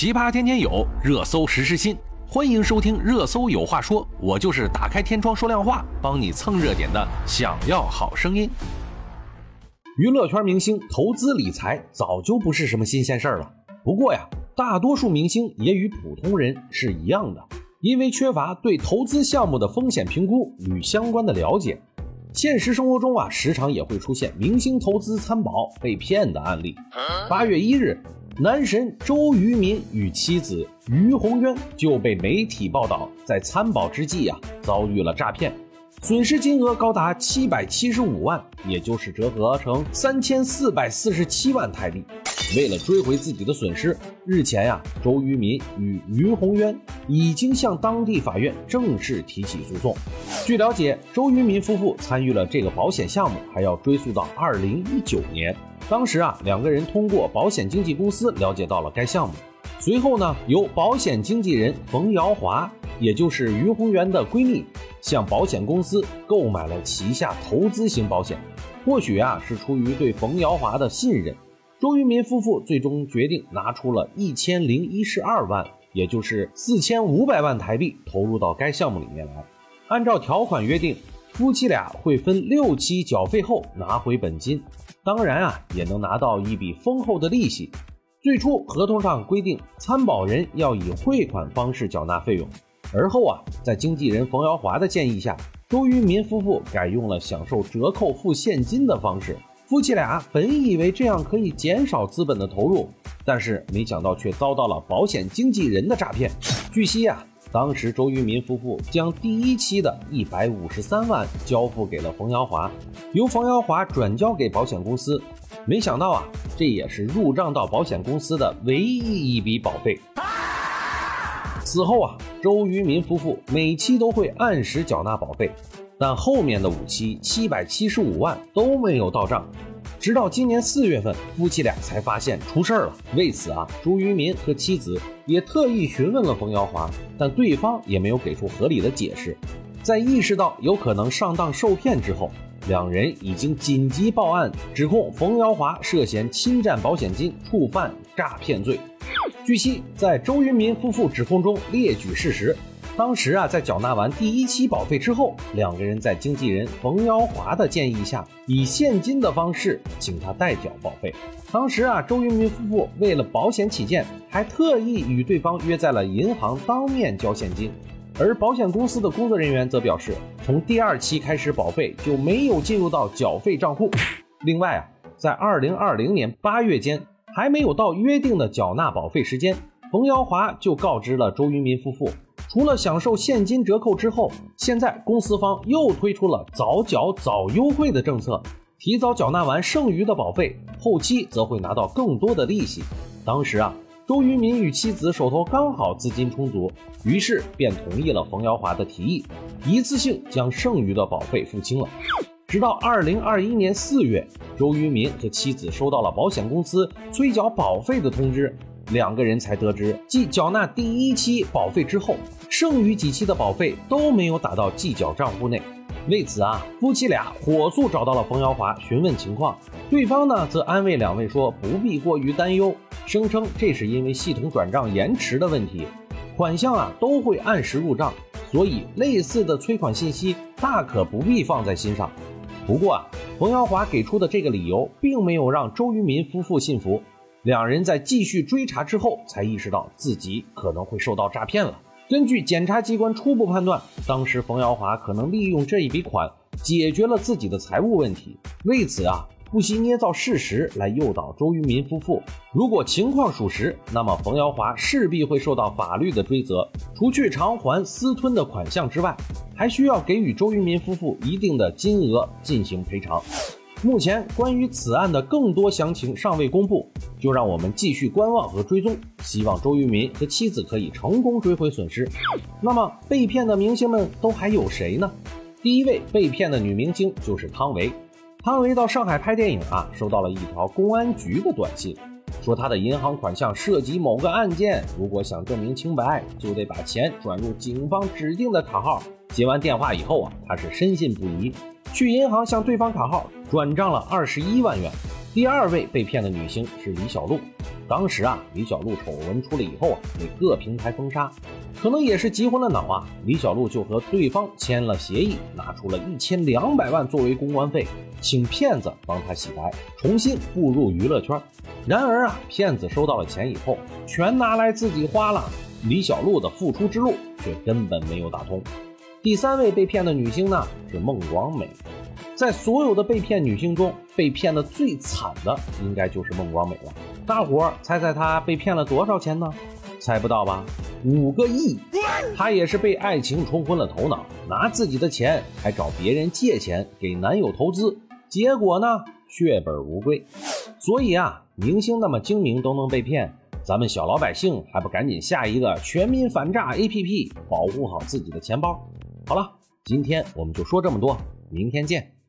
奇葩天天有，热搜实时新，欢迎收听《热搜有话说》，我就是打开天窗说亮话，帮你蹭热点的。想要好声音。娱乐圈明星投资理财早就不是什么新鲜事儿了，不过呀，大多数明星也与普通人是一样的，因为缺乏对投资项目的风险评估与相关的了解。现实生活中啊，时常也会出现明星投资参保被骗的案例。八月一日，男神周渝民与妻子于洪渊就被媒体报道在参保之际啊，遭遇了诈骗，损失金额高达七百七十五万，也就是折合成三千四百四十七万台币。为了追回自己的损失，日前呀，周渝民与于洪渊已经向当地法院正式提起诉讼。据了解，周渝民夫妇参与了这个保险项目，还要追溯到二零一九年。当时啊，两个人通过保险经纪公司了解到了该项目，随后呢，由保险经纪人冯瑶华，也就是于洪渊的闺蜜，向保险公司购买了旗下投资型保险。或许啊，是出于对冯瑶华的信任。周渝民夫妇最终决定拿出了一千零一十二万，也就是四千五百万台币投入到该项目里面来。按照条款约定，夫妻俩会分六期缴费后拿回本金，当然啊，也能拿到一笔丰厚的利息。最初合同上规定，参保人要以汇款方式缴纳费用，而后啊，在经纪人冯瑶华的建议下，周渝民夫妇改用了享受折扣付现金的方式。夫妻俩本以为这样可以减少资本的投入，但是没想到却遭到了保险经纪人的诈骗。据悉呀，当时周渝民夫妇将第一期的一百五十三万交付给了冯瑶华，由冯瑶华转交给保险公司。没想到啊，这也是入账到保险公司的唯一一笔保费。此后啊，周渝民夫妇每期都会按时缴纳保费。但后面的五期七百七十五万都没有到账，直到今年四月份，夫妻俩才发现出事儿了。为此啊，周渝民和妻子也特意询问了冯瑶华，但对方也没有给出合理的解释。在意识到有可能上当受骗之后，两人已经紧急报案，指控冯瑶华涉嫌侵占保险金，触犯诈骗罪。据悉，在周渝民夫妇指控中列举事实。当时啊，在缴纳完第一期保费之后，两个人在经纪人冯耀华的建议下，以现金的方式请他代缴保费。当时啊，周云民夫妇为了保险起见，还特意与对方约在了银行当面交现金。而保险公司的工作人员则表示，从第二期开始保费就没有进入到缴费账户。另外啊，在二零二零年八月间，还没有到约定的缴纳保费时间，冯耀华就告知了周云民夫妇。除了享受现金折扣之后，现在公司方又推出了早缴早优惠的政策，提早缴纳完剩余的保费，后期则会拿到更多的利息。当时啊，周渝民与妻子手头刚好资金充足，于是便同意了冯瑶华的提议，一次性将剩余的保费付清了。直到二零二一年四月，周渝民和妻子收到了保险公司催缴保费的通知。两个人才得知，继缴纳第一期保费之后，剩余几期的保费都没有打到计缴账户内。为此啊，夫妻俩火速找到了冯瑶华询问情况，对方呢则安慰两位说不必过于担忧，声称这是因为系统转账延迟的问题，款项啊都会按时入账，所以类似的催款信息大可不必放在心上。不过啊，冯瑶华给出的这个理由并没有让周渝民夫妇信服。两人在继续追查之后，才意识到自己可能会受到诈骗了。根据检察机关初步判断，当时冯瑶华可能利用这一笔款解决了自己的财务问题，为此啊，不惜捏造事实来诱导周渝民夫妇。如果情况属实，那么冯瑶华势必会受到法律的追责，除去偿还私吞的款项之外，还需要给予周渝民夫妇一定的金额进行赔偿。目前关于此案的更多详情尚未公布，就让我们继续观望和追踪，希望周渝民和妻子可以成功追回损失。那么被骗的明星们都还有谁呢？第一位被骗的女明星就是汤唯。汤唯到上海拍电影啊，收到了一条公安局的短信，说她的银行款项涉及某个案件，如果想证明清白，就得把钱转入警方指定的卡号。接完电话以后啊，她是深信不疑。去银行向对方卡号转账了二十一万元，第二位被骗的女星是李小璐。当时啊，李小璐丑闻出了以后啊，被各平台封杀。可能也是急昏了脑啊，李小璐就和对方签了协议，拿出了一千两百万作为公关费，请骗子帮她洗白，重新步入娱乐圈。然而啊，骗子收到了钱以后，全拿来自己花了，李小璐的复出之路却根本没有打通。第三位被骗的女星呢，是孟广美。在所有的被骗女星中，被骗的最惨的应该就是孟广美了。大伙儿猜猜她被骗了多少钱呢？猜不到吧？五个亿！她也是被爱情冲昏了头脑，拿自己的钱还找别人借钱给男友投资，结果呢，血本无归。所以啊，明星那么精明都能被骗，咱们小老百姓还不赶紧下一个全民反诈 APP，保护好自己的钱包？好了，今天我们就说这么多，明天见。